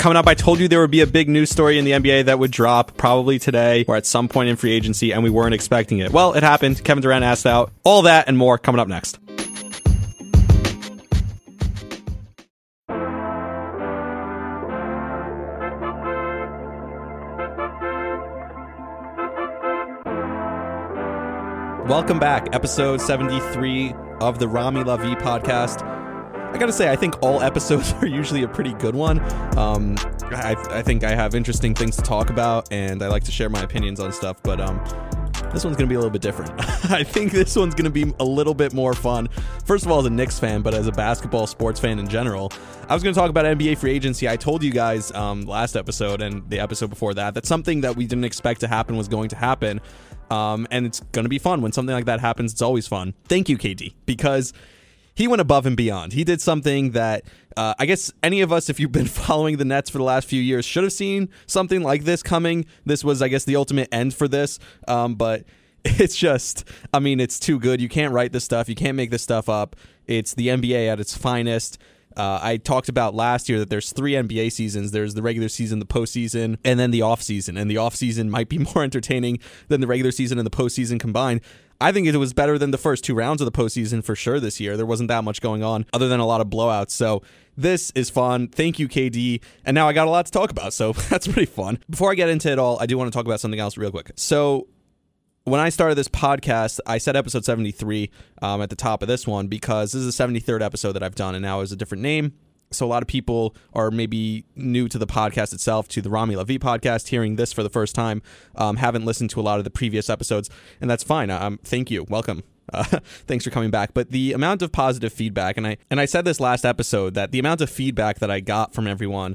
Coming up, I told you there would be a big news story in the NBA that would drop probably today or at some point in free agency, and we weren't expecting it. Well, it happened. Kevin Durant asked out. All that and more coming up next. Welcome back, episode 73 of the Rami Lavi podcast. I gotta say, I think all episodes are usually a pretty good one. Um, I, I think I have interesting things to talk about, and I like to share my opinions on stuff. But um, this one's gonna be a little bit different. I think this one's gonna be a little bit more fun. First of all, as a Knicks fan, but as a basketball sports fan in general, I was gonna talk about NBA free agency. I told you guys um, last episode and the episode before that that something that we didn't expect to happen was going to happen. Um, and it's going to be fun when something like that happens. It's always fun. Thank you, KD, because he went above and beyond. He did something that uh, I guess any of us, if you've been following the Nets for the last few years, should have seen something like this coming. This was, I guess, the ultimate end for this. Um, but it's just, I mean, it's too good. You can't write this stuff. You can't make this stuff up. It's the NBA at its finest. Uh, I talked about last year that there's three NBA seasons. There's the regular season, the postseason, and then the off season. And the off season might be more entertaining than the regular season and the postseason combined. I think it was better than the first two rounds of the postseason for sure this year. There wasn't that much going on other than a lot of blowouts. So this is fun. Thank you, KD. And now I got a lot to talk about. So that's pretty fun. Before I get into it all, I do want to talk about something else real quick. So when I started this podcast, I said episode 73 um, at the top of this one because this is the 73rd episode that I've done, and now is a different name. So a lot of people are maybe new to the podcast itself, to the Rami Lavi podcast, hearing this for the first time, um, haven't listened to a lot of the previous episodes, and that's fine. Um, thank you, welcome. Uh, thanks for coming back. But the amount of positive feedback, and I and I said this last episode that the amount of feedback that I got from everyone,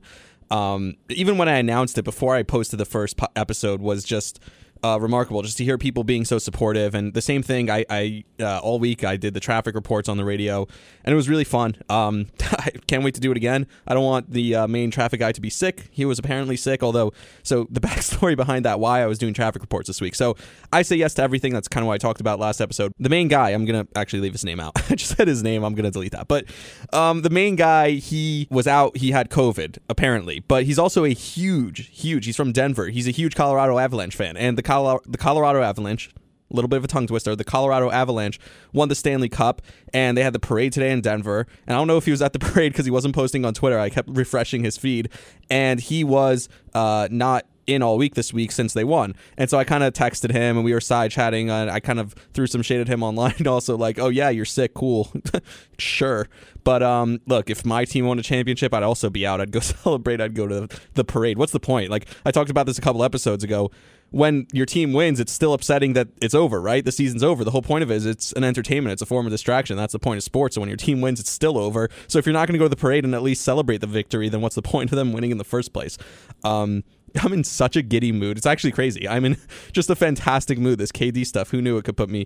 um, even when I announced it before I posted the first po- episode, was just uh, remarkable just to hear people being so supportive. And the same thing, I, I uh, all week I did the traffic reports on the radio, and it was really fun. Um, I can't wait to do it again. I don't want the uh, main traffic guy to be sick. He was apparently sick, although so the backstory behind that, why I was doing traffic reports this week. So I say yes to everything. That's kind of what I talked about last episode. The main guy, I'm gonna actually leave his name out. I just said his name. I'm gonna delete that. But um, the main guy, he was out. He had COVID apparently, but he's also a huge, huge. He's from Denver. He's a huge Colorado Avalanche fan, and the The Colorado Avalanche. A little bit of a tongue twister. The Colorado Avalanche won the Stanley Cup, and they had the parade today in Denver. And I don't know if he was at the parade because he wasn't posting on Twitter. I kept refreshing his feed, and he was uh, not in all week this week since they won. And so I kind of texted him and we were side chatting and I kind of threw some shade at him online also like, "Oh yeah, you're sick, cool." sure. But um look, if my team won a championship, I'd also be out. I'd go celebrate, I'd go to the parade. What's the point? Like I talked about this a couple episodes ago. When your team wins, it's still upsetting that it's over, right? The season's over. The whole point of it is it's an entertainment. It's a form of distraction. That's the point of sports. So when your team wins, it's still over. So if you're not going to go to the parade and at least celebrate the victory, then what's the point of them winning in the first place? Um, I'm in such a giddy mood. It's actually crazy. I'm in just a fantastic mood. This KD stuff, who knew it could put me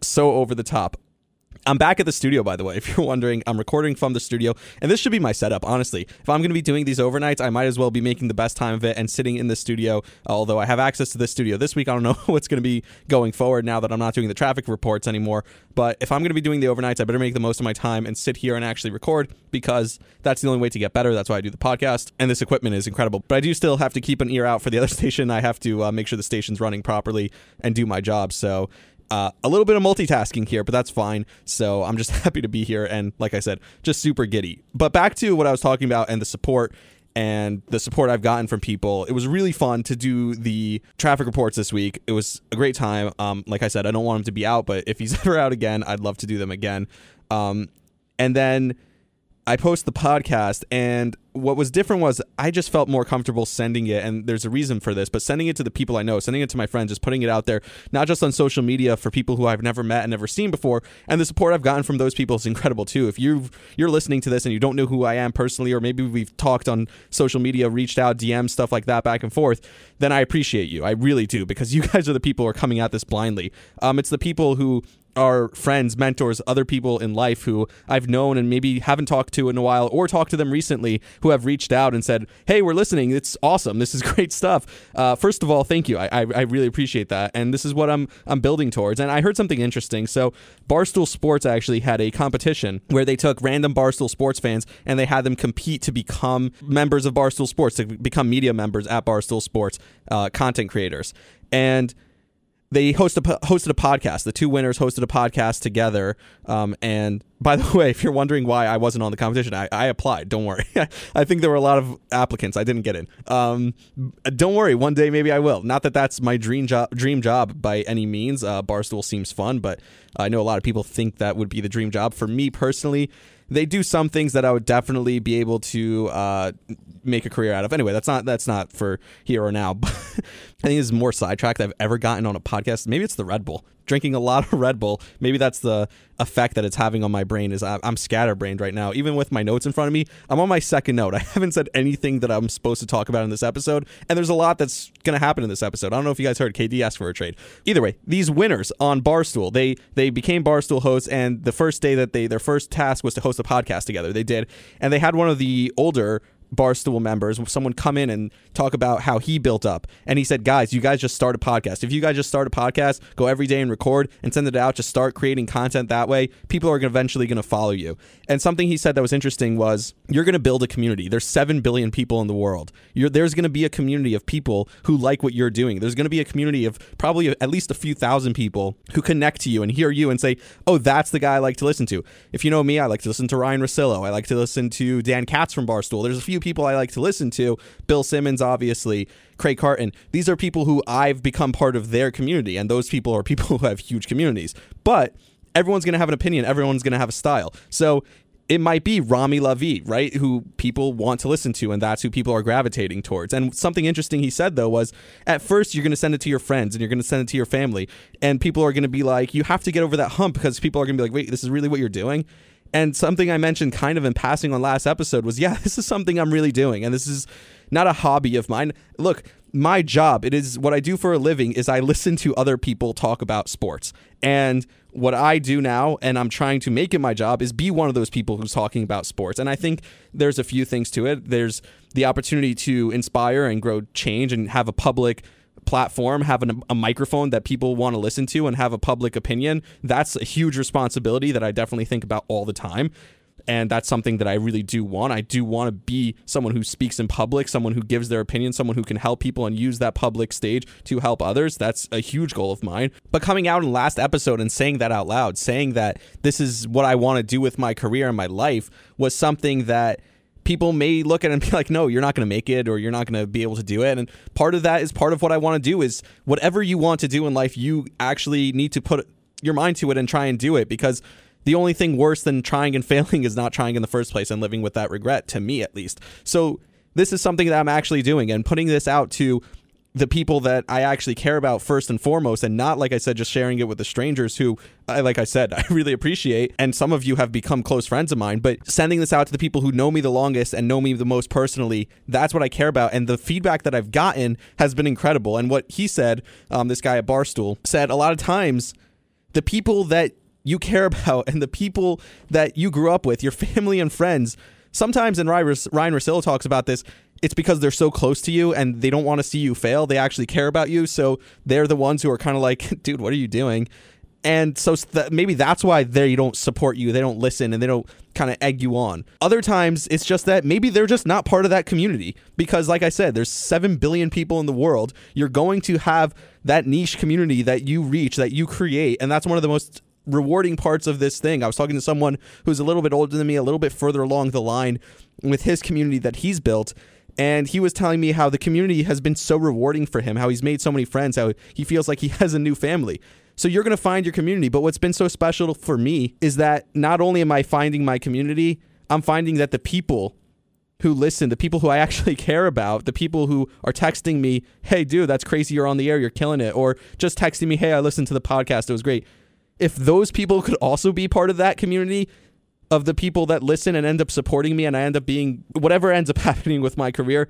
so over the top? I'm back at the studio, by the way. If you're wondering, I'm recording from the studio, and this should be my setup. Honestly, if I'm going to be doing these overnights, I might as well be making the best time of it and sitting in the studio. Although I have access to this studio this week, I don't know what's going to be going forward now that I'm not doing the traffic reports anymore. But if I'm going to be doing the overnights, I better make the most of my time and sit here and actually record because that's the only way to get better. That's why I do the podcast, and this equipment is incredible. But I do still have to keep an ear out for the other station. I have to uh, make sure the station's running properly and do my job. So uh, a little bit of multitasking here, but that's fine. So I'm just happy to be here. And like I said, just super giddy. But back to what I was talking about and the support and the support I've gotten from people. It was really fun to do the traffic reports this week. It was a great time. Um, like I said, I don't want him to be out, but if he's ever out again, I'd love to do them again. Um, and then I post the podcast, and what was different was I just felt more comfortable sending it, and there's a reason for this, but sending it to the people I know, sending it to my friends, just putting it out there, not just on social media for people who I've never met and never seen before. And the support I've gotten from those people is incredible too. If you you're listening to this and you don't know who I am personally, or maybe we've talked on social media, reached out, DM stuff like that back and forth, then I appreciate you. I really do because you guys are the people who are coming at this blindly. Um, it's the people who are friends, mentors, other people in life who I've known and maybe haven't talked to in a while or talked to them recently who have reached out and said, Hey, we're listening. It's awesome. This is great stuff. Uh, first of all, thank you. I, I, I, really appreciate that. And this is what I'm, I'm building towards. And I heard something interesting. So, Barstool Sports actually had a competition where they took random Barstool Sports fans and they had them compete to become members of Barstool Sports, to become media members at Barstool Sports, uh, content creators. And they host a, hosted a podcast. The two winners hosted a podcast together. Um, and by the way, if you're wondering why I wasn't on the competition, I, I applied. Don't worry. I think there were a lot of applicants. I didn't get in. Um, don't worry. One day maybe I will. Not that that's my dream job. Dream job by any means. Uh, Barstool seems fun, but I know a lot of people think that would be the dream job. For me personally, they do some things that I would definitely be able to uh, make a career out of. Anyway, that's not that's not for here or now. I think this is more sidetracked I've ever gotten on a podcast. Maybe it's the Red Bull drinking a lot of Red Bull, maybe that's the effect that it's having on my brain. Is I'm scatterbrained right now. Even with my notes in front of me, I'm on my second note. I haven't said anything that I'm supposed to talk about in this episode, and there's a lot that's going to happen in this episode. I don't know if you guys heard KD for a trade. Either way, these winners on Barstool, they they became Barstool hosts, and the first day that they their first task was to host a podcast together. They did, and they had one of the older Barstool members, someone come in and talk about how he built up. And he said, guys, you guys just start a podcast. If you guys just start a podcast, go every day and record and send it out, just start creating content that way, people are eventually going to follow you. And something he said that was interesting was you're going to build a community. There's 7 billion people in the world. You're, there's going to be a community of people who like what you're doing. There's going to be a community of probably at least a few thousand people who connect to you and hear you and say, oh, that's the guy I like to listen to. If you know me, I like to listen to Ryan Russillo. I like to listen to Dan Katz from Barstool. There's a few people I like to listen to. Bill Simmons, obviously, Craig Carton. These are people who I've become part of their community, and those people are people who have huge communities. But everyone's going to have an opinion. Everyone's going to have a style. So it might be Rami Lavi, right? Who people want to listen to, and that's who people are gravitating towards. And something interesting he said though was at first you're going to send it to your friends and you're going to send it to your family, and people are going to be like, you have to get over that hump because people are going to be like, wait, this is really what you're doing. And something I mentioned kind of in passing on last episode was, yeah, this is something I'm really doing. And this is not a hobby of mine. Look, my job, it is what I do for a living is I listen to other people talk about sports. And what I do now, and I'm trying to make it my job, is be one of those people who's talking about sports. And I think there's a few things to it. There's the opportunity to inspire and grow change and have a public platform, have a, a microphone that people want to listen to and have a public opinion, that's a huge responsibility that I definitely think about all the time. And that's something that I really do want. I do want to be someone who speaks in public, someone who gives their opinion, someone who can help people and use that public stage to help others. That's a huge goal of mine. But coming out in last episode and saying that out loud, saying that this is what I want to do with my career and my life was something that people may look at it and be like, no, you're not going to make it or you're not going to be able to do it. And part of that is part of what I want to do is whatever you want to do in life, you actually need to put your mind to it and try and do it because the only thing worse than trying and failing is not trying in the first place and living with that regret, to me at least. So this is something that I'm actually doing and putting this out to the people that I actually care about first and foremost, and not like I said, just sharing it with the strangers who, I, like I said, I really appreciate. And some of you have become close friends of mine, but sending this out to the people who know me the longest and know me the most personally, that's what I care about. And the feedback that I've gotten has been incredible. And what he said, um, this guy at Barstool, said a lot of times the people that you care about and the people that you grew up with, your family and friends, sometimes, and Ryan Russillo talks about this, it's because they're so close to you and they don't want to see you fail. They actually care about you. So they're the ones who are kind of like, dude, what are you doing? And so th- maybe that's why they don't support you. They don't listen and they don't kind of egg you on. Other times it's just that maybe they're just not part of that community because like I said, there's 7 billion people in the world. You're going to have that niche community that you reach, that you create, and that's one of the most rewarding parts of this thing. I was talking to someone who's a little bit older than me, a little bit further along the line with his community that he's built and he was telling me how the community has been so rewarding for him, how he's made so many friends, how he feels like he has a new family. So you're going to find your community. But what's been so special for me is that not only am I finding my community, I'm finding that the people who listen, the people who I actually care about, the people who are texting me, hey, dude, that's crazy. You're on the air. You're killing it. Or just texting me, hey, I listened to the podcast. It was great. If those people could also be part of that community, of the people that listen and end up supporting me and I end up being whatever ends up happening with my career,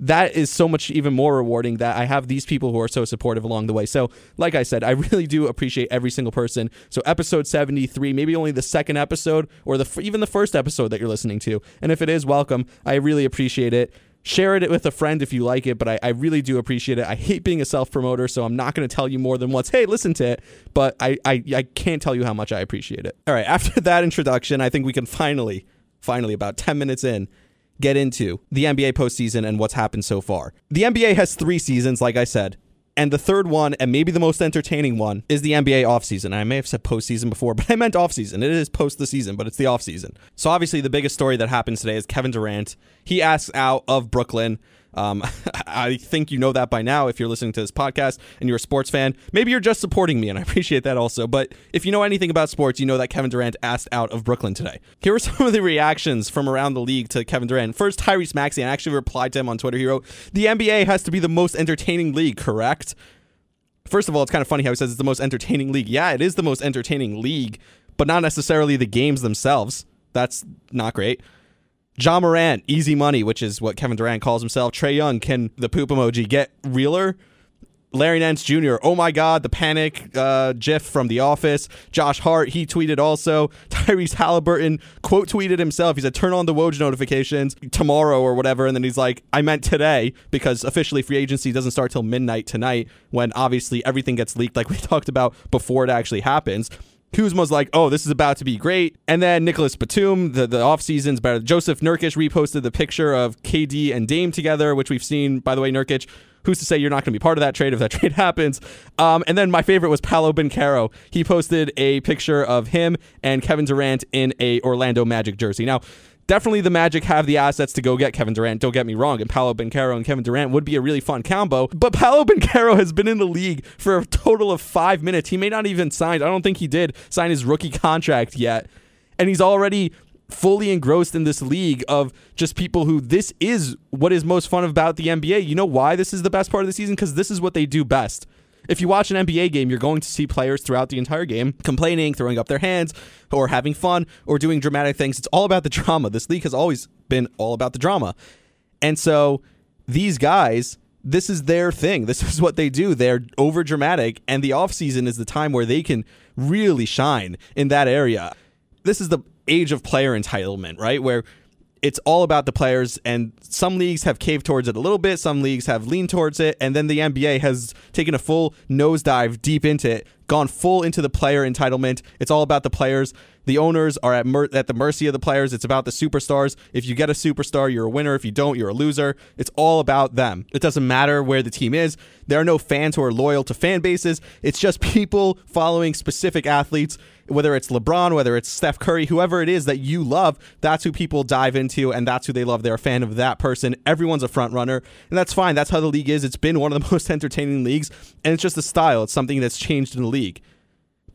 that is so much even more rewarding that I have these people who are so supportive along the way. So, like I said, I really do appreciate every single person. So, episode 73, maybe only the second episode or the even the first episode that you're listening to. And if it is, welcome. I really appreciate it. Share it with a friend if you like it, but I, I really do appreciate it. I hate being a self promoter, so I'm not going to tell you more than once, hey, listen to it, but I, I, I can't tell you how much I appreciate it. All right, after that introduction, I think we can finally, finally, about 10 minutes in, get into the NBA postseason and what's happened so far. The NBA has three seasons, like I said. And the third one, and maybe the most entertaining one, is the NBA offseason. I may have said postseason before, but I meant offseason. It is post the season, but it's the offseason. So obviously, the biggest story that happens today is Kevin Durant. He asks out of Brooklyn. Um, I think you know that by now if you're listening to this podcast and you're a sports fan. Maybe you're just supporting me, and I appreciate that also. But if you know anything about sports, you know that Kevin Durant asked out of Brooklyn today. Here are some of the reactions from around the league to Kevin Durant. First, Tyrese Maxey, and actually replied to him on Twitter. He wrote, The NBA has to be the most entertaining league, correct? First of all, it's kind of funny how he says it's the most entertaining league. Yeah, it is the most entertaining league, but not necessarily the games themselves. That's not great. Ja Morant, easy money, which is what Kevin Durant calls himself. Trae Young, can the poop emoji get realer? Larry Nance Jr., oh my God, the panic uh, GIF from The Office. Josh Hart, he tweeted also. Tyrese Halliburton quote tweeted himself. He said, turn on the Woj notifications tomorrow or whatever. And then he's like, I meant today because officially free agency doesn't start till midnight tonight when obviously everything gets leaked like we talked about before it actually happens. Kuzma's like, oh, this is about to be great. And then Nicolas Batum, the, the offseason's better. Joseph Nurkic reposted the picture of KD and Dame together, which we've seen, by the way, Nurkic. Who's to say you're not going to be part of that trade if that trade happens? Um, and then my favorite was Paolo Banchero. He posted a picture of him and Kevin Durant in a Orlando Magic jersey. Now, definitely the Magic have the assets to go get Kevin Durant. Don't get me wrong. And Paolo Banchero and Kevin Durant would be a really fun combo. But Paolo Banchero has been in the league for a total of five minutes. He may not even sign. I don't think he did sign his rookie contract yet. And he's already fully engrossed in this league of just people who this is what is most fun about the NBA. You know why this is the best part of the season? Because this is what they do best. If you watch an NBA game, you're going to see players throughout the entire game complaining, throwing up their hands, or having fun, or doing dramatic things. It's all about the drama. This league has always been all about the drama. And so these guys, this is their thing. This is what they do. They're over dramatic, and the offseason is the time where they can really shine in that area. This is the age of player entitlement, right? Where it's all about the players, and some leagues have caved towards it a little bit, some leagues have leaned towards it, and then the NBA has taken a full nosedive deep into it, gone full into the player entitlement. It's all about the players. The owners are at mer- at the mercy of the players. It's about the superstars. If you get a superstar, you're a winner. If you don't, you're a loser. It's all about them. It doesn't matter where the team is. There are no fans who are loyal to fan bases. It's just people following specific athletes whether it's LeBron, whether it's Steph Curry, whoever it is that you love, that's who people dive into and that's who they love. They're a fan of that person. Everyone's a front runner, and that's fine. That's how the league is. It's been one of the most entertaining leagues, and it's just a style. It's something that's changed in the league.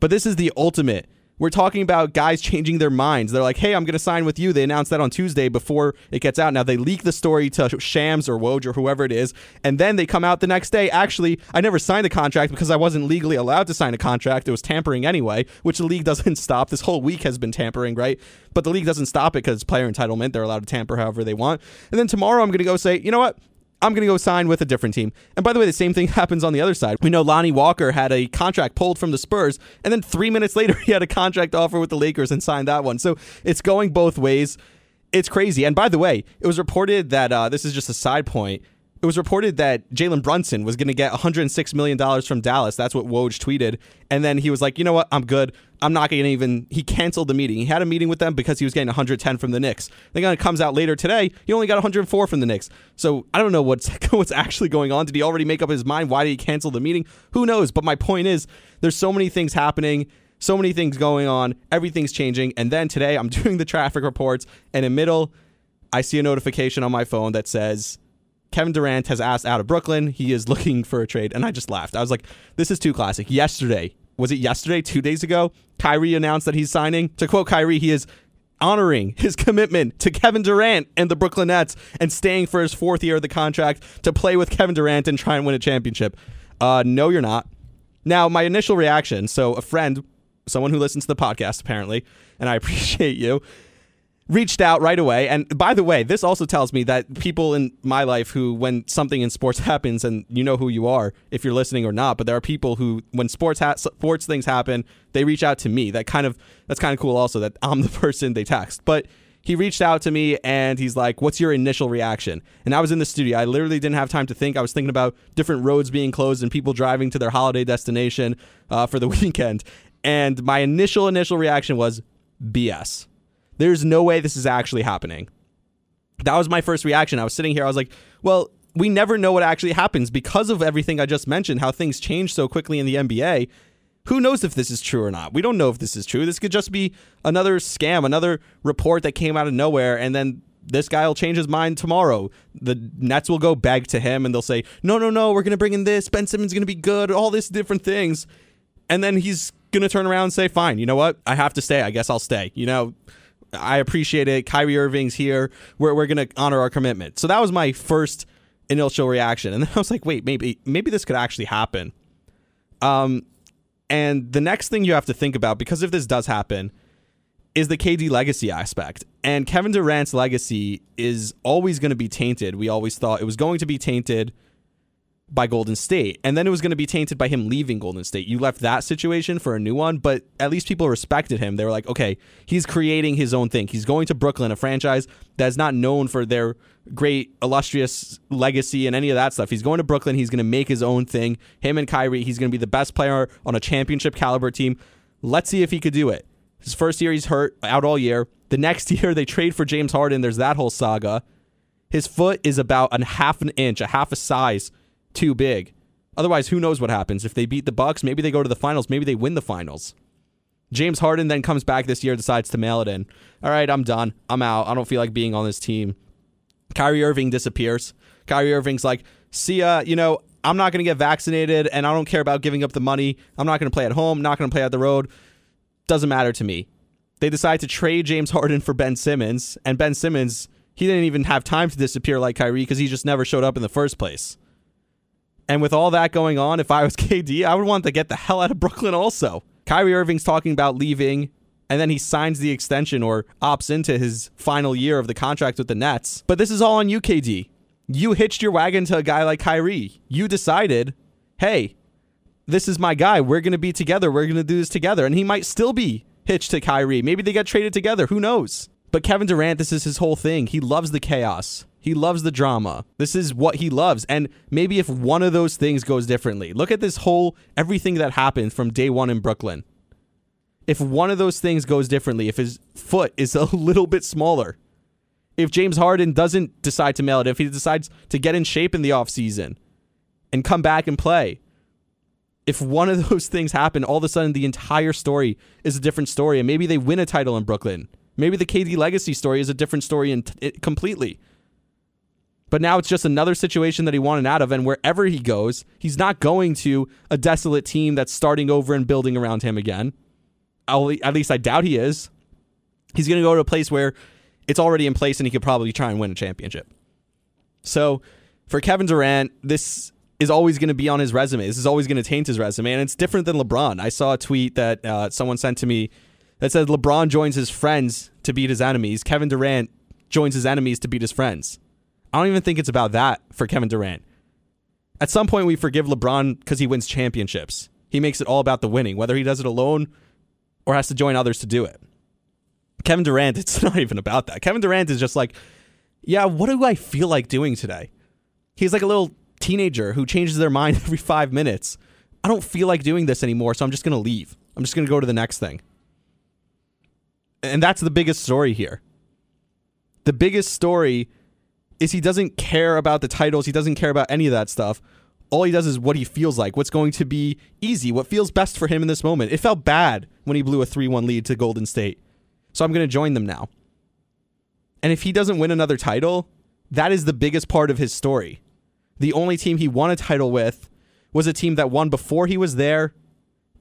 But this is the ultimate we're talking about guys changing their minds. They're like, hey, I'm going to sign with you. They announced that on Tuesday before it gets out. Now, they leak the story to Shams or Woj or whoever it is. And then they come out the next day. Actually, I never signed a contract because I wasn't legally allowed to sign a contract. It was tampering anyway, which the league doesn't stop. This whole week has been tampering, right? But the league doesn't stop it because player entitlement. They're allowed to tamper however they want. And then tomorrow, I'm going to go say, you know what? I'm going to go sign with a different team. And by the way, the same thing happens on the other side. We know Lonnie Walker had a contract pulled from the Spurs, and then three minutes later, he had a contract offer with the Lakers and signed that one. So it's going both ways. It's crazy. And by the way, it was reported that uh, this is just a side point it was reported that Jalen Brunson was going to get $106 million from Dallas. That's what Woj tweeted. And then he was like, you know what? I'm good. I'm not going to even. He canceled the meeting. He had a meeting with them because he was getting 110 from the Knicks. Then it comes out later today, he only got 104 from the Knicks. So I don't know what's what's actually going on. Did he already make up his mind? Why did he cancel the meeting? Who knows? But my point is, there's so many things happening so many things going on. Everything's changing. And then today, I'm doing the traffic reports, and in middle, I see a notification on my phone that says Kevin Durant has asked out of Brooklyn. He is looking for a trade. And I just laughed. I was like, this is too classic. Yesterday, was it yesterday, two days ago? Kyrie announced that he's signing. To quote Kyrie, he is honoring his commitment to Kevin Durant and the Brooklyn Nets and staying for his fourth year of the contract to play with Kevin Durant and try and win a championship. Uh, no, you're not. Now, my initial reaction so, a friend, someone who listens to the podcast apparently, and I appreciate you, reached out right away. And by the way, this also tells me that people in my life who, when something in sports happens, and you know who you are if you're listening or not, but there are people who, when sports ha- sports things happen, they reach out to me. That kind of that's kind of cool. Also, that I'm the person they text, but. He reached out to me and he's like, What's your initial reaction? And I was in the studio. I literally didn't have time to think. I was thinking about different roads being closed and people driving to their holiday destination uh, for the weekend. And my initial, initial reaction was BS there's no way this is actually happening. That was my first reaction. I was sitting here, I was like, well, we never know what actually happens because of everything I just mentioned, how things change so quickly in the NBA. Who knows if this is true or not? We don't know if this is true. This could just be another scam, another report that came out of nowhere, and then this guy will change his mind tomorrow. The Nets will go beg to him and they'll say, no, no, no, we're going to bring in this. Ben Simmons going to be good, all these different things. And then he's going to turn around and say, fine, you know what? I have to stay. I guess I'll stay. You know, I appreciate it. Kyrie Irving's here. We're, we're going to honor our commitment. So that was my first initial reaction. And then I was like, wait, maybe maybe this could actually happen. Um, and the next thing you have to think about, because if this does happen, is the KD legacy aspect. And Kevin Durant's legacy is always going to be tainted. We always thought it was going to be tainted by Golden State. And then it was going to be tainted by him leaving Golden State. You left that situation for a new one, but at least people respected him. They were like, okay, he's creating his own thing. He's going to Brooklyn, a franchise that's not known for their great illustrious legacy and any of that stuff. He's going to Brooklyn. He's going to make his own thing. Him and Kyrie, he's going to be the best player on a championship caliber team. Let's see if he could do it. His first year, he's hurt out all year. The next year, they trade for James Harden. There's that whole saga. His foot is about a half an inch, a half a size too big. Otherwise, who knows what happens? If they beat the Bucks, maybe they go to the finals, maybe they win the finals. James Harden then comes back this year, decides to mail it in. All right, I'm done. I'm out. I don't feel like being on this team. Kyrie Irving disappears. Kyrie Irving's like, see ya, you know, I'm not going to get vaccinated and I don't care about giving up the money. I'm not going to play at home, not going to play at the road. Doesn't matter to me. They decide to trade James Harden for Ben Simmons, and Ben Simmons, he didn't even have time to disappear like Kyrie because he just never showed up in the first place. And with all that going on, if I was KD, I would want to get the hell out of Brooklyn also. Kyrie Irving's talking about leaving, and then he signs the extension or opts into his final year of the contract with the Nets. But this is all on you, KD. You hitched your wagon to a guy like Kyrie. You decided, hey, this is my guy. We're going to be together. We're going to do this together. And he might still be hitched to Kyrie. Maybe they get traded together. Who knows? But Kevin Durant, this is his whole thing. He loves the chaos. He loves the drama. This is what he loves. And maybe if one of those things goes differently, look at this whole everything that happened from day one in Brooklyn. If one of those things goes differently, if his foot is a little bit smaller, if James Harden doesn't decide to mail it, if he decides to get in shape in the offseason and come back and play, if one of those things happen, all of a sudden the entire story is a different story. And maybe they win a title in Brooklyn. Maybe the KD legacy story is a different story in t- completely. But now it's just another situation that he wanted out of. And wherever he goes, he's not going to a desolate team that's starting over and building around him again. At least I doubt he is. He's going to go to a place where it's already in place and he could probably try and win a championship. So for Kevin Durant, this is always going to be on his resume. This is always going to taint his resume. And it's different than LeBron. I saw a tweet that uh, someone sent to me that said LeBron joins his friends to beat his enemies. Kevin Durant joins his enemies to beat his friends. I don't even think it's about that for Kevin Durant. At some point, we forgive LeBron because he wins championships. He makes it all about the winning, whether he does it alone or has to join others to do it. Kevin Durant, it's not even about that. Kevin Durant is just like, yeah, what do I feel like doing today? He's like a little teenager who changes their mind every five minutes. I don't feel like doing this anymore, so I'm just going to leave. I'm just going to go to the next thing. And that's the biggest story here. The biggest story is he doesn't care about the titles. He doesn't care about any of that stuff. All he does is what he feels like, what's going to be easy, what feels best for him in this moment. It felt bad when he blew a 3 1 lead to Golden State. So I'm going to join them now. And if he doesn't win another title, that is the biggest part of his story. The only team he won a title with was a team that won before he was there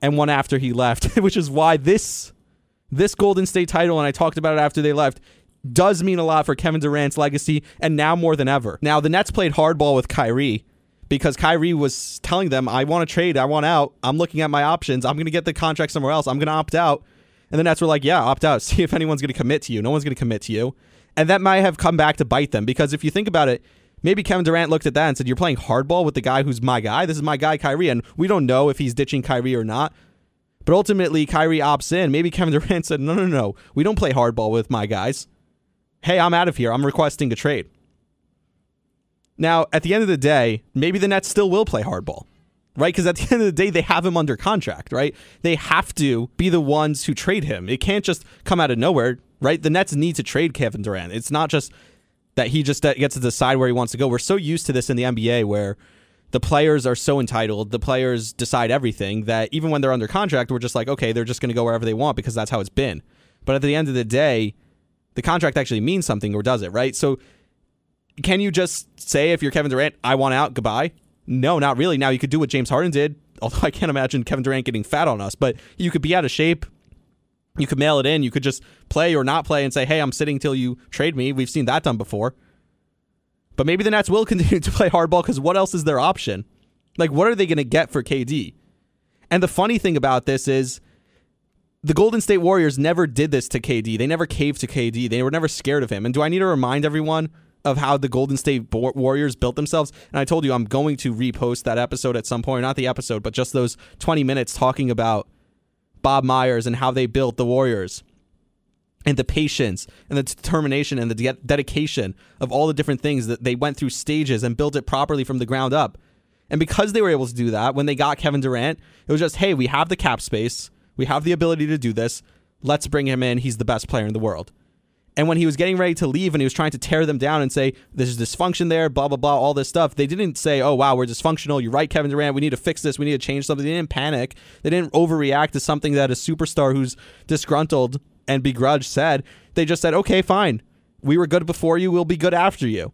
and won after he left, which is why this this Golden State title and I talked about it after they left does mean a lot for Kevin Durant's legacy, and now more than ever. Now, the Nets played hardball with Kyrie because Kyrie was telling them, I want to trade, I want out, I'm looking at my options, I'm going to get the contract somewhere else, I'm going to opt out. And the Nets were like, yeah, opt out. See if anyone's going to commit to you. No one's going to commit to you. And that might have come back to bite them because if you think about it, maybe Kevin Durant looked at that and said, You're playing hardball with the guy who's my guy. This is my guy, Kyrie. And we don't know if he's ditching Kyrie or not. But ultimately, Kyrie opts in. Maybe Kevin Durant said, No, no, no. We don't play hardball with my guys. Hey, I'm out of here. I'm requesting a trade. Now, at the end of the day, maybe the Nets still will play hardball right? Because at the end of the day, they have him under contract, right? They have to be the ones who trade him. It can't just come out of nowhere, right? The Nets need to trade Kevin Durant. It's not just that he just uh, gets to decide where he wants to go. We're so used to this in the NBA where the players are so entitled, the players decide everything that even when they're under contract, we're just like, okay, they're just going to go wherever they want because that's how it's been. But at the end of the day, the contract actually means something or does it, right? So can you just say if you're Kevin Durant, I want out, goodbye? No, not really. Now you could do what James Harden did, although I can't imagine Kevin Durant getting fat on us, but you could be out of shape. You could mail it in. You could just play or not play and say, hey, I'm sitting till you trade me. We've seen that done before. But maybe the Nets will continue to play hardball because what else is their option? Like, what are they going to get for KD? And the funny thing about this is the Golden State Warriors never did this to KD. They never caved to KD. They were never scared of him. And do I need to remind everyone of how the Golden State Warriors built themselves. And I told you I'm going to repost that episode at some point, not the episode, but just those 20 minutes talking about Bob Myers and how they built the Warriors and the patience and the determination and the de- dedication of all the different things that they went through stages and built it properly from the ground up. And because they were able to do that, when they got Kevin Durant, it was just, hey, we have the cap space, we have the ability to do this. Let's bring him in. He's the best player in the world. And when he was getting ready to leave and he was trying to tear them down and say, there's dysfunction there, blah, blah, blah, all this stuff, they didn't say, oh, wow, we're dysfunctional. You're right, Kevin Durant. We need to fix this. We need to change something. They didn't panic. They didn't overreact to something that a superstar who's disgruntled and begrudged said. They just said, okay, fine. We were good before you. We'll be good after you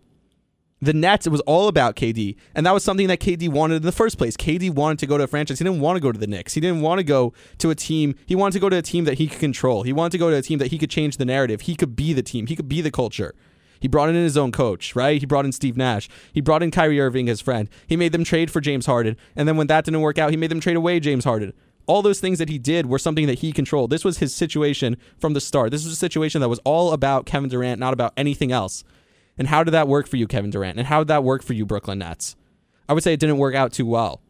the Nets, it was all about KD. And that was something that KD wanted in the first place. KD wanted to go to a franchise. He didn't want to go to the Knicks. He didn't want to go to a team. He wanted to go to a team that he could control. He wanted to go to a team that he could change the narrative. He could be the team. He could be the culture. He brought in his own coach, right? He brought in Steve Nash. He brought in Kyrie Irving, his friend. He made them trade for James Harden. And then when that didn't work out, he made them trade away James Harden. All those things that he did were something that he controlled. This was his situation from the start. This was a situation that was all about Kevin Durant, not about anything else. And how did that work for you, Kevin Durant? And how did that work for you, Brooklyn Nets? I would say it didn't work out too well.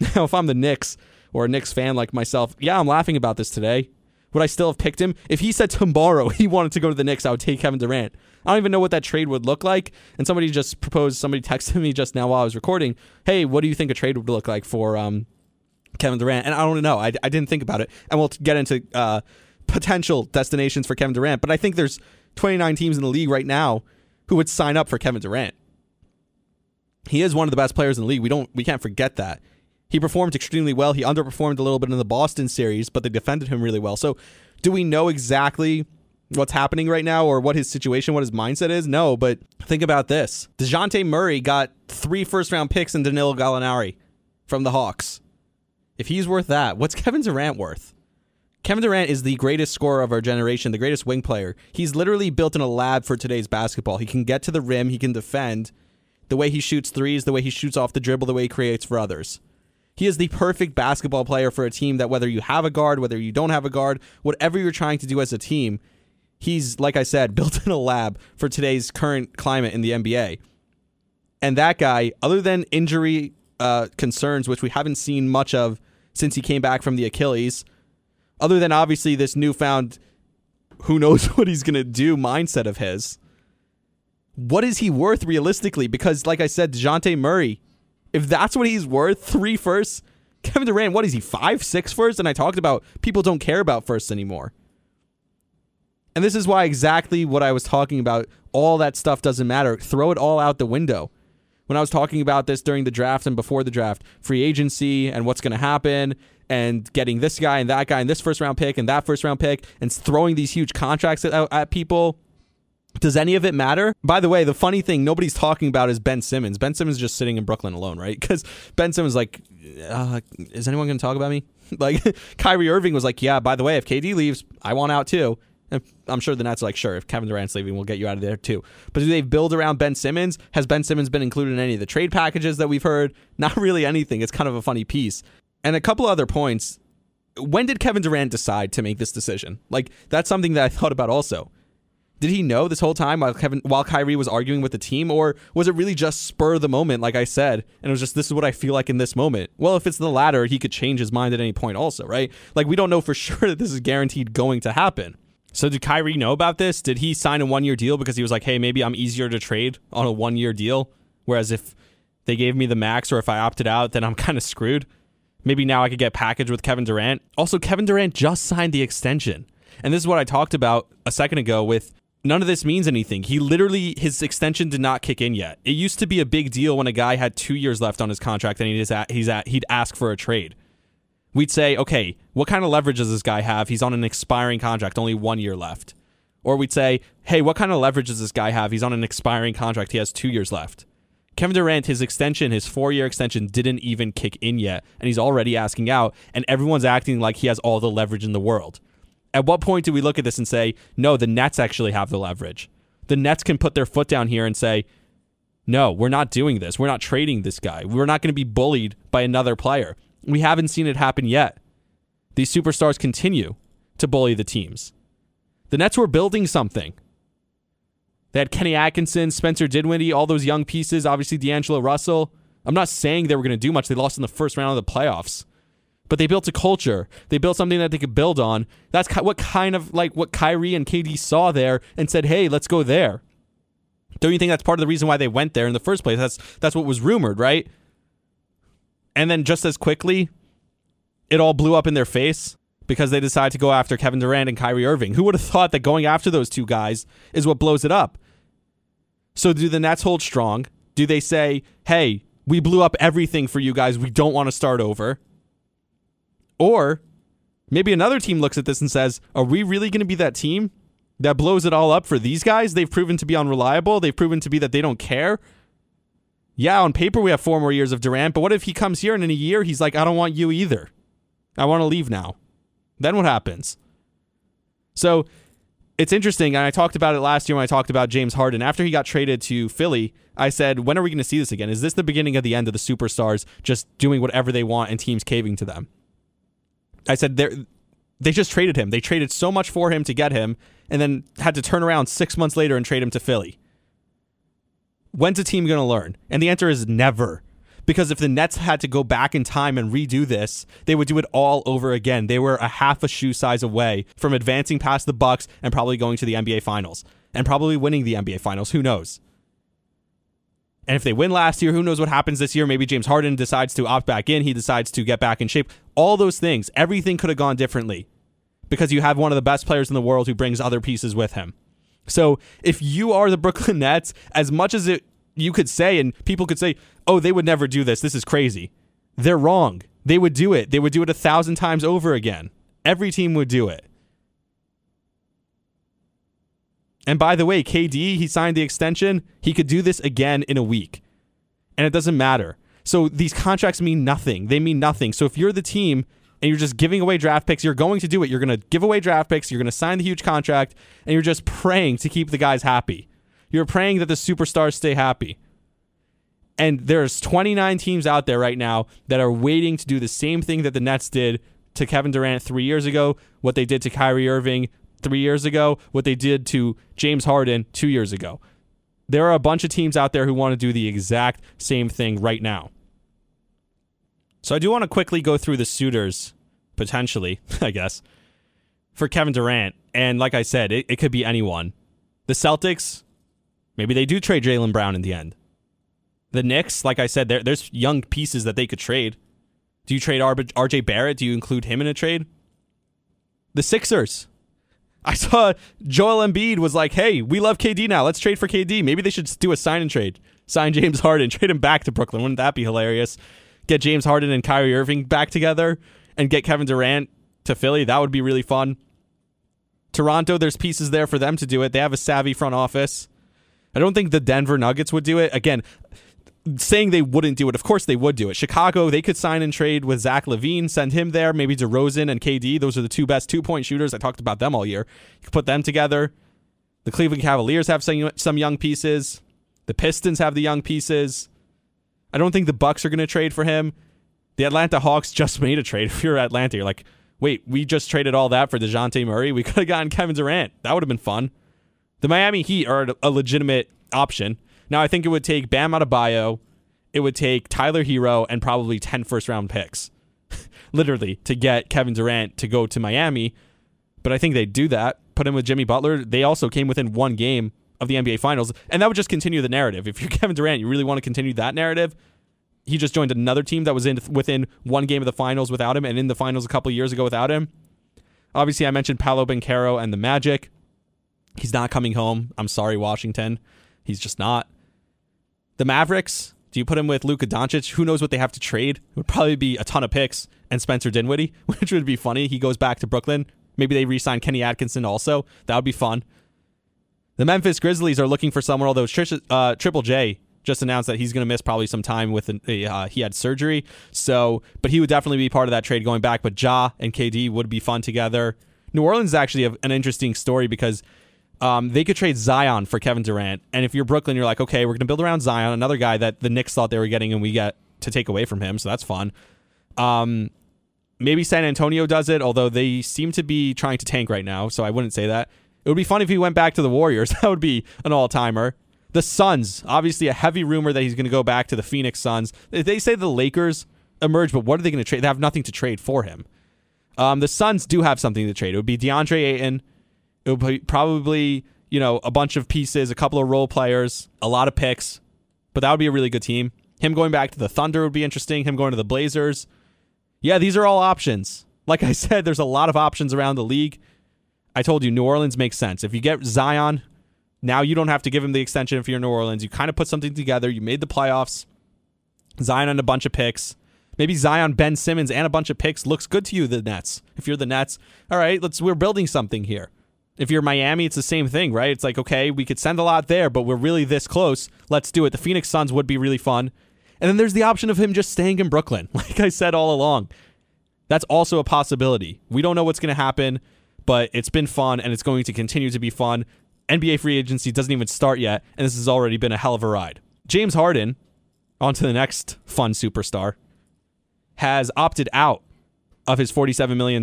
Now, if I'm the Knicks or a Knicks fan like myself, yeah, I'm laughing about this today. Would I still have picked him? If he said tomorrow he wanted to go to the Knicks, I would take Kevin Durant. I don't even know what that trade would look like. And somebody just proposed, somebody texted me just now while I was recording, hey, what do you think a trade would look like for um, Kevin Durant? And I don't know. I, I didn't think about it. And we'll get into uh, potential destinations for Kevin Durant. But I think there's 29 teams in the league right now who would sign up for Kevin Durant. He is one of the best players in the league. We don't we can't forget that. He performed extremely well. He underperformed a little bit in the Boston series, but they defended him really well. So, do we know exactly what's happening right now or what his situation, what his mindset is? No, but think about this. DeJounte Murray got three first round picks in Danilo Gallinari from the Hawks. If he's worth that, what's Kevin Durant worth? Kevin Durant is the greatest scorer of our generation, the greatest wing player. He's literally built in a lab for today's basketball. He can get to the rim, he can defend. The way he shoots threes, the way he shoots off the dribble, the way he creates for others. He is the perfect basketball player for a team that whether you have a guard, whether you don't have a guard, whatever you're trying to do as a team, he's like I said, built in a lab for today's current climate in the NBA. And that guy, other than injury uh, concerns, which we haven't seen much of since he came back from the Achilles, other than obviously this newfound who knows what he's going to do mindset of his. What is he worth realistically? Because, like I said, DeJounte Murray, if that's what he's worth, three firsts, Kevin Durant, what is he, five, six firsts? And I talked about people don't care about firsts anymore. And this is why exactly what I was talking about, all that stuff doesn't matter. Throw it all out the window. When I was talking about this during the draft and before the draft, free agency and what's going to happen and getting this guy and that guy and this first round pick and that first round pick and throwing these huge contracts at, at people. Does any of it matter? By the way, the funny thing nobody's talking about is Ben Simmons. Ben Simmons just sitting in Brooklyn alone, right? Because Ben Simmons like, uh, is anyone going to talk about me? like Kyrie Irving was like, yeah. By the way, if KD leaves, I want out too. And I'm sure the Nets are like, sure, if Kevin Durant's leaving, we'll get you out of there too. But do they build around Ben Simmons? Has Ben Simmons been included in any of the trade packages that we've heard? Not really anything. It's kind of a funny piece. And a couple other points when did Kevin Durant decide to make this decision? Like that's something that I thought about also. Did he know this whole time while Kevin while Kyrie was arguing with the team, or was it really just spur the moment, like I said, and it was just this is what I feel like in this moment? Well, if it's the latter, he could change his mind at any point, also, right? Like we don't know for sure that this is guaranteed going to happen. So did Kyrie know about this? Did he sign a one year deal because he was like, hey, maybe I'm easier to trade on a one year deal? Whereas if they gave me the max or if I opted out, then I'm kind of screwed. Maybe now I could get packaged with Kevin Durant. Also, Kevin Durant just signed the extension. And this is what I talked about a second ago with none of this means anything. He literally his extension did not kick in yet. It used to be a big deal when a guy had two years left on his contract and he's at, he's at he'd ask for a trade. We'd say, okay, what kind of leverage does this guy have? He's on an expiring contract, only one year left. Or we'd say, hey, what kind of leverage does this guy have? He's on an expiring contract. He has two years left. Kevin Durant, his extension, his four year extension, didn't even kick in yet, and he's already asking out, and everyone's acting like he has all the leverage in the world. At what point do we look at this and say, no, the Nets actually have the leverage? The Nets can put their foot down here and say, no, we're not doing this. We're not trading this guy. We're not going to be bullied by another player. We haven't seen it happen yet. These superstars continue to bully the teams. The Nets were building something. They had Kenny Atkinson, Spencer Dinwiddie, all those young pieces, obviously D'Angelo Russell. I'm not saying they were going to do much. They lost in the first round of the playoffs but they built a culture. They built something that they could build on. That's what kind of like what Kyrie and KD saw there and said, "Hey, let's go there." Don't you think that's part of the reason why they went there in the first place? That's that's what was rumored, right? And then just as quickly, it all blew up in their face because they decided to go after Kevin Durant and Kyrie Irving. Who would have thought that going after those two guys is what blows it up? So do the Nets hold strong? Do they say, "Hey, we blew up everything for you guys. We don't want to start over"? Or maybe another team looks at this and says, Are we really going to be that team that blows it all up for these guys? They've proven to be unreliable. They've proven to be that they don't care. Yeah, on paper, we have four more years of Durant, but what if he comes here and in a year he's like, I don't want you either? I want to leave now. Then what happens? So it's interesting, and I talked about it last year when I talked about James Harden. After he got traded to Philly, I said, when are we going to see this again? Is this the beginning of the end of the superstars just doing whatever they want and teams caving to them? I said they they just traded him. They traded so much for him to get him, and then had to turn around six months later and trade him to Philly. When's a team going to learn? And the answer is never. Because if the Nets had to go back in time and redo this, they would do it all over again. They were a half a shoe size away from advancing past the Bucks and probably going to the NBA Finals and probably winning the NBA Finals. Who knows? And if they win last year, who knows what happens this year? Maybe James Harden decides to opt back in. He decides to get back in shape. All those things, everything could have gone differently because you have one of the best players in the world who brings other pieces with him. So if you are the Brooklyn Nets, as much as it you could say, and people could say, oh, they would never do this. This is crazy. They're wrong. They would do it. They would do it a thousand times over again. Every team would do it. And by the way, KD, he signed the extension. He could do this again in a week. And it doesn't matter. So these contracts mean nothing. They mean nothing. So if you're the team and you're just giving away draft picks, you're going to do it. You're going to give away draft picks, you're going to sign the huge contract, and you're just praying to keep the guys happy. You're praying that the superstars stay happy. And there's 29 teams out there right now that are waiting to do the same thing that the Nets did to Kevin Durant 3 years ago, what they did to Kyrie Irving three years ago, what they did to James Harden two years ago. There are a bunch of teams out there who want to do the exact same thing right now. So I do want to quickly go through the suitors, potentially, I guess, for Kevin Durant. And like I said, it, it could be anyone. The Celtics, maybe they do trade Jaylen Brown in the end. The Knicks, like I said, there, there's young pieces that they could trade. Do you trade RJ Barrett? Do you include him in a trade? The Sixers, I saw Joel Embiid was like, "Hey, we love KD now. Let's trade for KD. Maybe they should do a sign and trade. Sign James Harden, trade him back to Brooklyn. Wouldn't that be hilarious? Get James Harden and Kyrie Irving back together, and get Kevin Durant to Philly. That would be really fun. Toronto, there's pieces there for them to do it. They have a savvy front office. I don't think the Denver Nuggets would do it. Again, saying they wouldn't do it. Of course they would do it. Chicago, they could sign and trade with Zach LaVine, send him there, maybe DeRozan and KD. Those are the two best two point shooters. I talked about them all year. You could put them together. The Cleveland Cavaliers have some, some young pieces. The Pistons have the young pieces. I don't think the Bucks are going to trade for him. The Atlanta Hawks just made a trade. If you're Atlanta, you're like, wait, we just traded all that for DeJounte Murray. We could have gotten Kevin Durant. That would have been fun. The Miami Heat are a legitimate option. Now, I think it would take Bam Adebayo, it would take Tyler Herro, and probably 10 first round picks, literally, to get Kevin Durant to go to Miami. But I think they'd do that. Put him with Jimmy Butler. They also came within one game of the NBA Finals, and that would just continue the narrative. If you're Kevin Durant, you really want to continue that narrative. He just joined another team that was in within one game of the finals without him, and in the finals a couple years ago without him. Obviously, I mentioned Paolo Banchero and the Magic. He's not coming home. I'm sorry, Washington. He's just not. The Mavericks, do you put him with Luka Doncic? Who knows what they have to trade? It would probably be a ton of picks and Spencer Dinwiddie, which would be funny. He goes back to Brooklyn. Maybe they re-sign Kenny Atkinson also. That would be fun. The Memphis Grizzlies are looking for someone, although uh, Triple J just announced that he's going to miss probably some time with an, uh, he had surgery. So, but he would definitely be part of that trade going back. But Ja and KD would be fun together. New Orleans is actually an interesting story because um, they could trade Zion for Kevin Durant. And if you're Brooklyn, you're like, okay, we're going to build around Zion, another guy that the Knicks thought they were getting, and we get to take away from him. So that's fun. Um, maybe San Antonio does it, although they seem to be trying to tank right now. So I wouldn't say that. It would be fun if he went back to the Warriors. That would be an all timer. The Suns, obviously a heavy rumor that he's going to go back to the Phoenix Suns. They say the Lakers emerge, but what are they going to trade? They have nothing to trade for him. Um, the Suns do have something to trade. It would be DeAndre Ayton. It would be probably you know, a bunch of pieces, a couple of role players, a lot of picks. But that would be a really good team. Him going back to the Thunder would be interesting. Him going to the Blazers. Yeah, these are all options. Like I said, there's a lot of options around the league. I told you, New Orleans makes sense. If you get Zion, now you don't have to give him the extension if you're New Orleans. You kind of put something together. You made the playoffs. Zion and a bunch of picks. Maybe Zion, Ben Simmons, and a bunch of picks looks good to you, the Nets. If you're the Nets, all right, let's we're building something here. If you're Miami, it's the same thing, right? It's like, okay, we could send a lot there, but we're really this close. Let's do it. The Phoenix Suns would be really fun. And then there's the option of him just staying in Brooklyn, like I said all along. That's also a possibility. We don't know what's going to happen, but it's been fun and it's going to continue to be fun. NBA free agency doesn't even start yet, and this has already been a hell of a ride. James Harden, on to the next fun superstar, has opted out of his $47 million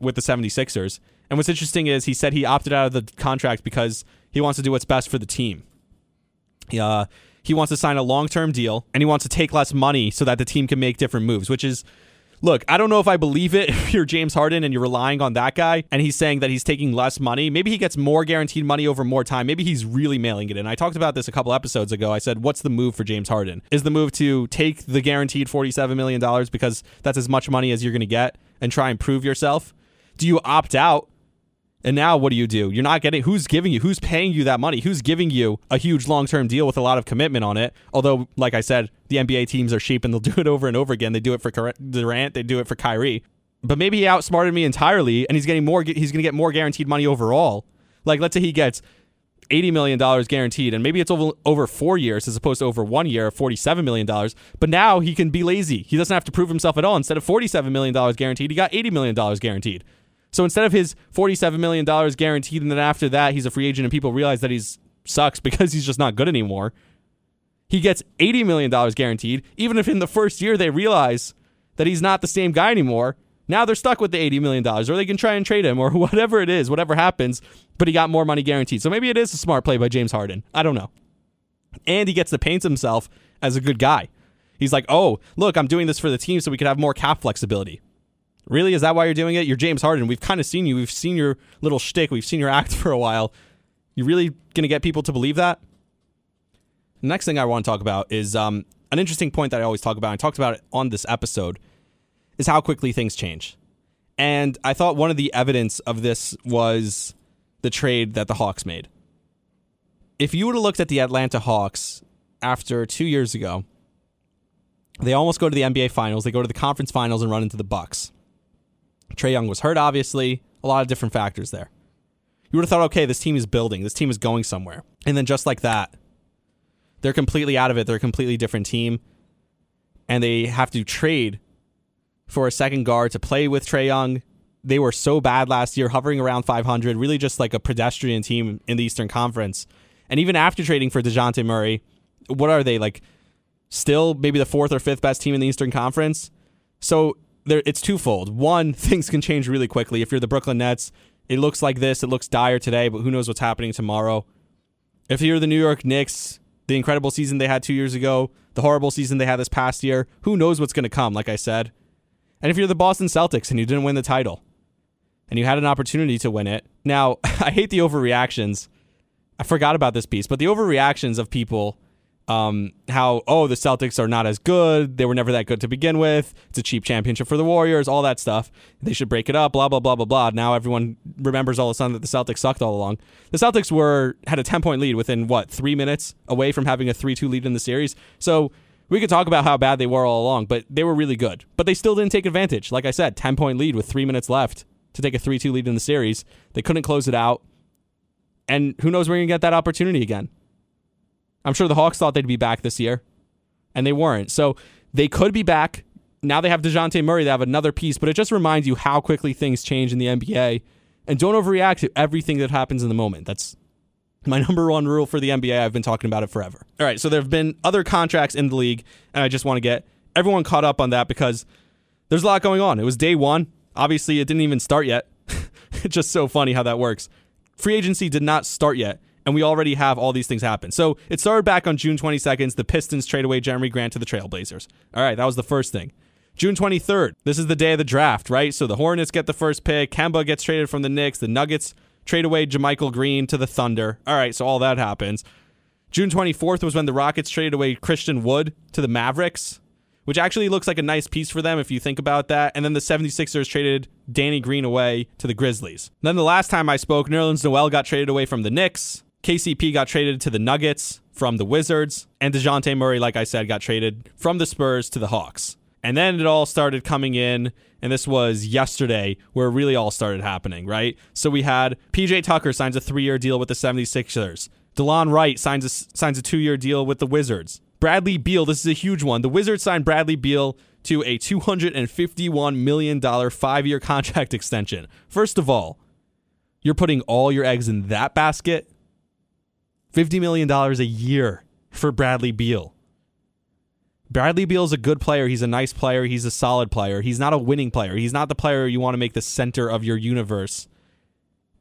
with the 76ers and what's interesting is he said he opted out of the contract because he wants to do what's best for the team. Uh, he wants to sign a long term deal and he wants to take less money so that the team can make different moves, which is look, I don't know if I believe it if you're James Harden and you're relying on that guy and he's saying that he's taking less money. Maybe he gets more guaranteed money over more time. Maybe he's really mailing it in. I talked about this a couple episodes ago. I said, what's the move for James Harden? Is the move to take the guaranteed $47 million because that's as much money as you're going to get and try and prove yourself? Do you opt out and now what do you do? You're not getting who's giving you, who's paying you that money, who's giving you a huge long term deal with a lot of commitment on it. Although, like I said, the NBA teams are sheep and they'll do it over and over again. They do it for Durant, they do it for Kyrie. But maybe he outsmarted me entirely, and he's getting more. He's going to get more guaranteed money overall. Like let's say he gets eighty million dollars guaranteed, and maybe it's over over four years as opposed to over one year, of forty seven million dollars. But now he can be lazy. He doesn't have to prove himself at all. Instead of forty seven million dollars guaranteed, he got eighty million dollars guaranteed. So instead of his $47 million guaranteed, and then after that, he's a free agent and people realize that he's sucks because he's just not good anymore, he gets $80 million guaranteed. Even if in the first year they realize that he's not the same guy anymore, now they're stuck with the $80 million, or they can try and trade him, or whatever it is, whatever happens, but he got more money guaranteed. So maybe it is a smart play by James Harden. I don't know. And he gets to paint himself as a good guy. He's like, oh, look, I'm doing this for the team so we could have more cap flexibility. Really? Is that why you're doing it? You're James Harden. We've kind of seen you. We've seen your little shtick. We've seen your act for a while. You really going to get people to believe that? Next thing I want to talk about is um, an interesting point that I always talk about. I talked about it on this episode. Is how quickly things change. And I thought one of the evidence of this was the trade that the Hawks made. If you would have looked at the Atlanta Hawks after two years ago, they almost go to the NBA Finals. They go to the conference finals and run into the Bucks. Trae Young was hurt, obviously. A lot of different factors there. You would have thought, okay, this team is building. This team is going somewhere. And then just like that, they're completely out of it. They're a completely different team. And they have to trade for a second guard to play with Trae Young. They were so bad last year, hovering around 500, really just like a pedestrian team in the Eastern Conference. And even after trading for DeJounte Murray, what are they? Like, still maybe the fourth or fifth best team in the Eastern Conference? So there, it's twofold. One, things can change really quickly. If you're the Brooklyn Nets, it looks like this. It looks dire today, but who knows what's happening tomorrow. If you're the New York Knicks, the incredible season they had two years ago, the horrible season they had this past year, who knows what's going to come, like I said. And if you're the Boston Celtics and you didn't win the title and you had an opportunity to win it, now, I hate the overreactions. I forgot about this piece, but the overreactions of people um, how oh the Celtics are not as good. They were never that good to begin with. It's a cheap championship for the Warriors. All that stuff. They should break it up. Blah blah blah blah blah. Now everyone remembers all of a sudden that the Celtics sucked all along. The Celtics were had a ten point lead within what three minutes away from having a three two lead in the series. So we could talk about how bad they were all along, but they were really good. But they still didn't take advantage. Like I said, ten point lead with three minutes left to take a three two lead in the series. They couldn't close it out. And who knows where you can get that opportunity again. I'm sure the Hawks thought they'd be back this year, and they weren't. So they could be back. Now they have Dejounte Murray. They have another piece, but it just reminds you how quickly things change in the NBA. And don't overreact to everything that happens in the moment. That's my number one rule for the NBA. I've been talking about it forever. All right, so there have been other contracts in the league, and I just want to get everyone caught up on that because there's a lot going on. It was day one. Obviously, it didn't even start yet. it's just so funny how that works. Free agency did not start yet and we already have all these things happen. So it started back on June 22nd. The Pistons trade away Jerami Grant to the Trailblazers. All right, that was the first thing. June 23rd, this is the day of the draft, right? So the Hornets get the first pick. Kemba gets traded from the Knicks. The Nuggets trade away JaMychal Green to the Thunder. All right, so all that happens. June 24th was when the Rockets traded away Christian Wood to the Mavericks which actually looks like a nice piece for them if you think about that. And then the 76ers traded Danny Green away to the Grizzlies. Then the last time I spoke, Nerlens Noel got traded away from the Knicks. KCP got traded to the Nuggets from the Wizards. And DeJounte Murray, like I said, got traded from the Spurs to the Hawks. And then it all started coming in, and this was yesterday where it really all started happening, right? So we had PJ Tucker signs a three year deal with the 76ers. Delon Wright signs a, signs a two year deal with the Wizards. Bradley Beal, this is a huge one. The Wizards signed Bradley Beal to a $251 million five year contract extension. First of all, you're putting all your eggs in that basket. $50 million a year for Bradley Beal. Bradley Beal is a good player. He's a nice player. He's a solid player. He's not a winning player. He's not the player you want to make the center of your universe.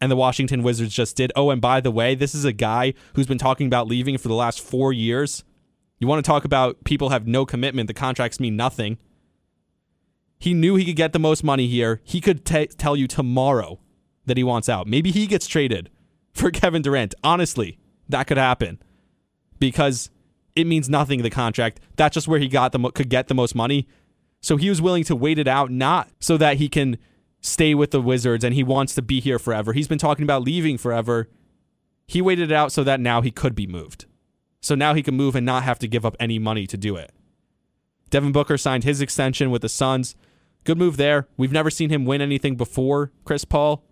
And the Washington Wizards just did. Oh, and by the way, this is a guy who's been talking about leaving for the last four years. You want to talk about people have no commitment, the contracts mean nothing. He knew he could get the most money here. He could t- tell you tomorrow that he wants out. Maybe he gets traded for Kevin Durant. Honestly, that could happen because it means nothing the contract. That's just where he got the mo- could get the most money. So he was willing to wait it out not so that he can stay with the Wizards and he wants to be here forever. He's been talking about leaving forever. He waited it out so that now he could be moved. So now he can move and not have to give up any money to do it. Devin Booker signed his extension with the Suns. Good move there. We've never seen him win anything before Chris Paul,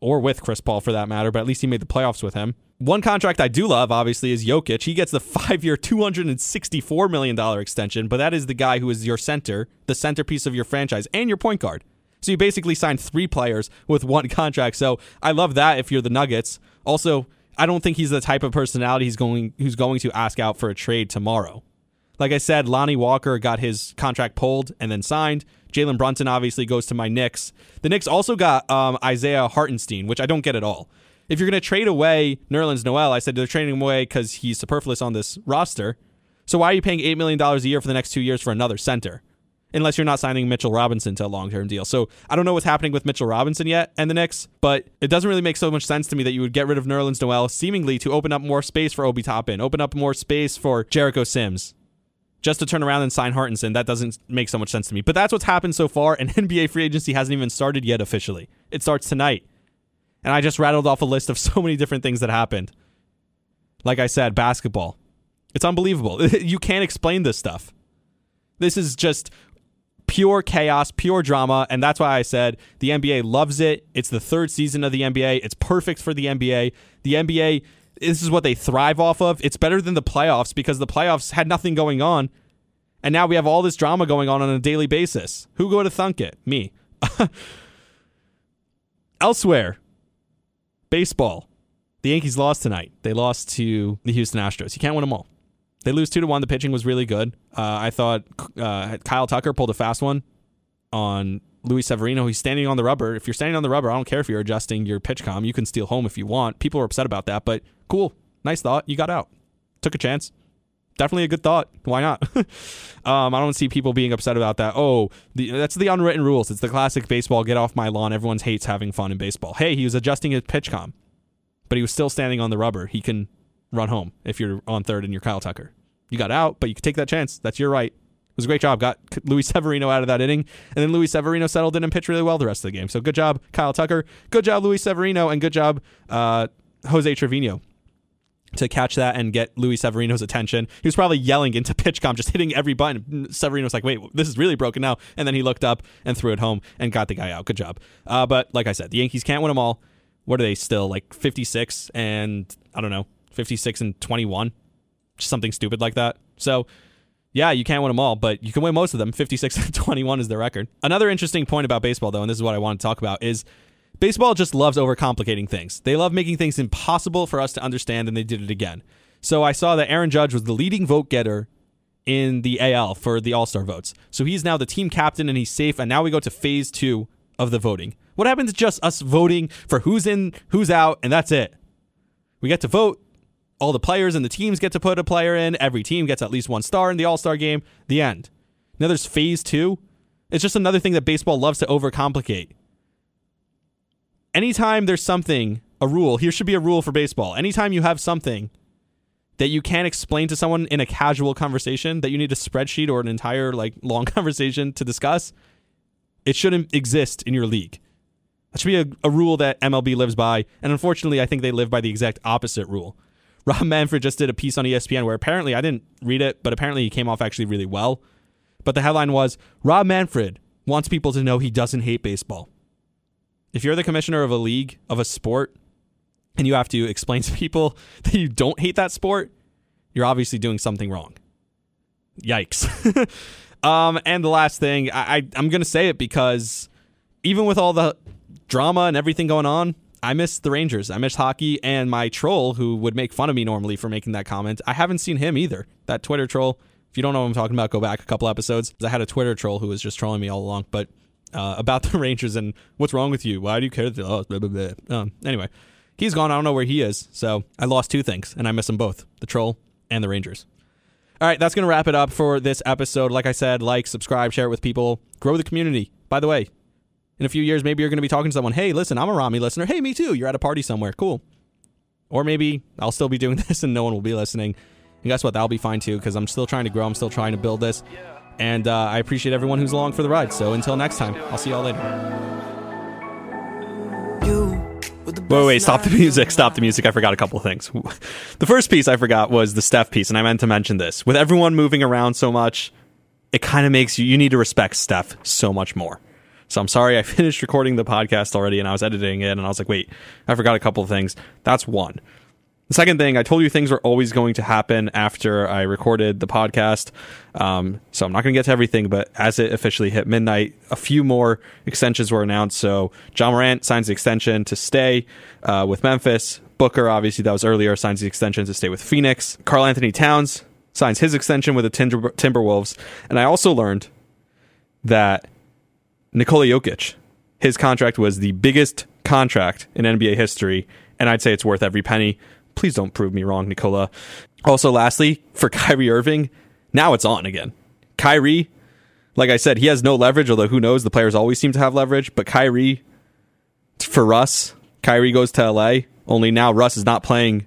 or with Chris Paul for that matter, but at least he made the playoffs with him. One contract I do love, obviously, is Jokic. He gets the five year, $264 million extension, but that is the guy who is your center, the centerpiece of your franchise, and your point guard. So you basically signed three players with one contract. So I love that if you're the Nuggets. Also, I don't think he's the type of personality he's going who's going to ask out for a trade tomorrow. Like I said, Lonnie Walker got his contract pulled and then signed. Jalen Brunson obviously goes to my Knicks. The Knicks also got um, Isaiah Hartenstein, which I don't get at all. If you're going to trade away Nerlens Noel, I said they're trading him away because he's superfluous on this roster. So why are you paying $8 million a year for the next two years for another center? unless you're not signing Mitchell Robinson to a long term deal. So I don't know what's happening with Mitchell Robinson yet and the Knicks, but it doesn't really make so much sense to me that you would get rid of Nerlens Noel seemingly to open up more space for Obi Toppin, open up more space for Jericho Sims. Just to turn around and sign Hartenstein, that doesn't make so much sense to me. But that's what's happened so far, and NBA free agency hasn't even started yet officially. It starts tonight. And I just rattled off a list of so many different things that happened. Like I said, basketball. It's unbelievable. you can't explain this stuff. This is just pure chaos, pure drama, and that's why I said the NBA loves it. It's the third season of the NBA. It's perfect for the NBA. The NBA this is what they thrive off of. It's better than the playoffs because the playoffs had nothing going on. And now we have all this drama going on on a daily basis. Who go to thunk it? Me. Elsewhere, baseball. The Yankees lost tonight. They lost to the Houston Astros. You can't win them all. They lose two to one. The pitching was really good. Uh, I thought uh, Kyle Tucker pulled a fast one. on Luis Severino. He's standing on the rubber. If you're standing on the rubber, I don't care if you're adjusting your PitchCom. You can steal home if you want. People are upset about that, but cool. Nice thought. You got out. Took a chance. Definitely a good thought. Why not? um, I don't see people being upset about that. Oh, the, that's the unwritten rules. It's the classic baseball. Get off my lawn. Everyone hates having fun in baseball. Hey, he was adjusting his PitchCom, but he was still standing on the rubber. He can run home if you're on third and you're Kyle Tucker. You got out, but you can take that chance. That's your right. It was a great job. Got Luis Severino out of that inning, and then Luis Severino settled in and pitched really well the rest of the game. So good job, Kyle Tucker. Good job, Luis Severino, and good job, uh, Jose Trevino to catch that and get Luis Severino's attention. He was probably yelling into PitchCom, just hitting every button. Severino was like, wait, this is really broken now. And then he looked up and threw it home and got the guy out. Good job. Uh, but like I said, the Yankees can't win them all. What are they still? Like 56 and, I don't know, 56 and 21? Just something stupid like that. So, yeah, you can't win them all, but you can win most of them. 56 and 21 is the record. Another interesting point about baseball, though, and this is what I want to talk about, is baseball just loves overcomplicating things. They love making things impossible for us to understand, and they did it again. So I saw that Aaron Judge was the leading vote getter in the AL for the All Star votes. So he's now the team captain and he's safe. And now we go to phase two of the voting. What happens to just us voting for who's in, who's out, and that's it? We get to vote all the players and the teams get to put a player in. Every team gets at least one star in the All Star game. The end. Now there's phase two. It's just another thing that baseball loves to overcomplicate. Anytime there's something, a rule, here should be a rule for baseball. Anytime you have something that you can't explain to someone in a casual conversation, that you need a spreadsheet or an entire like long conversation to discuss, it shouldn't exist in your league. That should be a, a rule that MLB lives by. And unfortunately, I think they live by the exact opposite rule. Rob Manfred just did a piece on ESPN where apparently I didn't read it, but apparently he came off actually really well. But the headline was Rob Manfred wants people to know he doesn't hate baseball. If you're the commissioner of a league, of a sport, and you have to explain to people that you don't hate that sport, you're obviously doing something wrong. Yikes. um, and the last thing, I, I I'm gonna say it because even with all the drama and everything going on, I miss the Rangers. I miss hockey, and my troll, who would make fun of me normally for making that comment, I haven't seen him either. That Twitter troll. If you don't know what I'm talking about, go back a couple episodes. I had a Twitter troll who was just trolling me all along, but uh, about the Rangers and what's wrong with you? Why do you care? Oh, blah, blah, blah. Um, anyway, he's gone. I don't know where he is. So I lost two things, and I miss them both: the troll and the Rangers. All right, that's going to wrap it up for this episode. Like I said, like, subscribe, share it with people, grow the community. By the way, in a few years, maybe you're going to be talking to someone. Hey, listen, I'm a Rami listener. Hey, me too. You're at a party somewhere. Cool. Or maybe I'll still be doing this and no one will be listening. And guess what? That'll be fine too because I'm still trying to grow. I'm still trying to build this. And uh, I appreciate everyone who's along for the ride. So until next time, I'll see y'all later. Wait, wait, stop the music. Stop the music. I forgot a couple things. The first piece I forgot was the Steph piece, and I meant to mention this. With everyone moving around so much, it kind of makes you, you need to respect Steph so much more. So I'm sorry I finished recording the podcast already and I was editing it and I was like, wait, I forgot a couple of things. That's one. The second thing, I told you things were always going to happen after I recorded the podcast. Um, so I'm not going to get to everything, but as it officially hit midnight, a few more extensions were announced. So Ja Morant signs the extension to stay uh, with Memphis. Booker, obviously, that was earlier, signs the extension to stay with Phoenix. Karl-Anthony Towns signs his extension with the Timber- Timberwolves. And I also learned that Nikola Jokic, his contract was the biggest contract in NBA history, and I'd say it's worth every penny. Please don't prove me wrong, Nikola. Also, lastly, for Kyrie Irving, now it's on again. Kyrie, like I said, he has no leverage, although who knows? The players always seem to have leverage. But Kyrie, for Russ, Kyrie goes to LA, only now Russ is not playing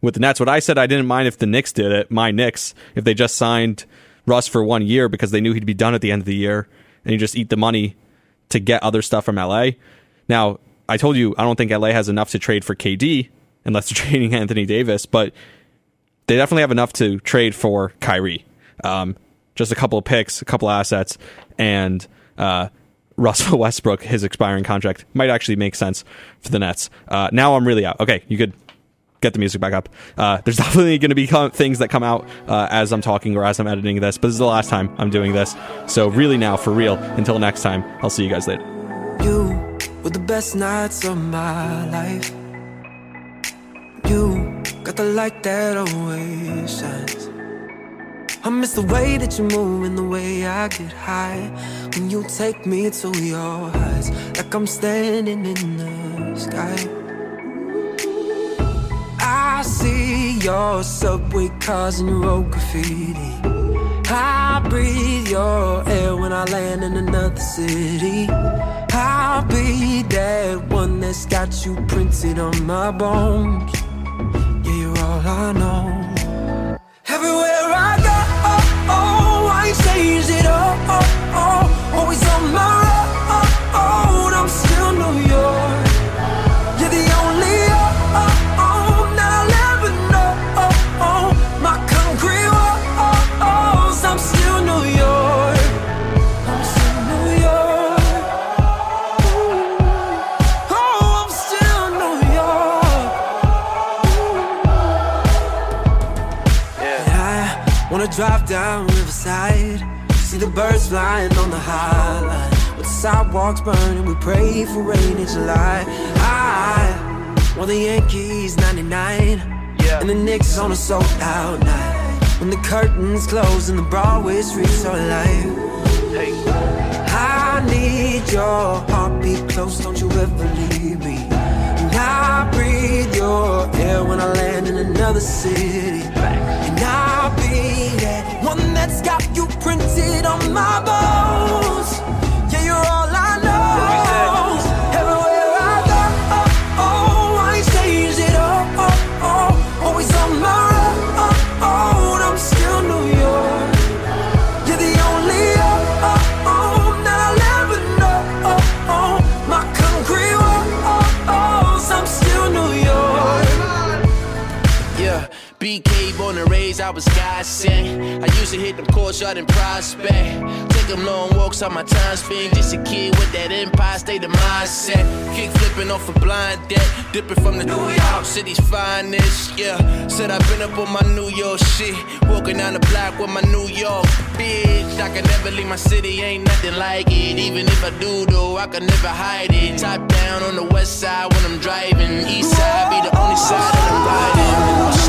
with the Nets. What I said, I didn't mind if the Knicks did it, my Knicks, if they just signed Russ for one year because they knew he'd be done at the end of the year and you just eat the money to get other stuff from LA. Now, I told you I don't think LA has enough to trade for KD unless they're trading Anthony Davis, but they definitely have enough to trade for Kyrie. Um, just a couple of picks, a couple assets, and uh, Russell Westbrook, his expiring contract might actually make sense for the Nets. Uh, now I'm really out. Okay, you could get the music back up. Uh, there's definitely going to be things that come out uh, as I'm talking or as I'm editing this, but this is the last time I'm doing this. So really now, for real, until next time, I'll see you guys later. You were the best nights of my life. You got the light that always shines. I miss the way that you move and the way I get high when you take me to your heights, like I'm standing in the sky. I see your subway cars and road graffiti. I breathe your air when I land in another city. I'll be that one that's got you printed on my bones. All I know. Flying the high line. With the sidewalks burning, we pray for rain in July. I want the Yankees 99, and the Knicks on a sold out night. When the curtains close and the Broadway streets are alive. I need your heartbeat close, don't you ever leave me. And I breathe your air when I land in another city. That one that's got you printed on my bones. Yeah, BK born and raised, I was God sent. I used to hit them courts out in prospect. Take them long walks on my time spent. Just a kid with that empire state of mindset. Kick flipping off a blind deck. Dipping from the New York City's finest. Yeah, said I've been up on my New York shit. Walking down the block with my New York bitch. I can never leave my city, ain't nothing like it. Even if I do, though, I can never hide it. Top down on the west side when I'm driving. East side be the only side that I'm riding.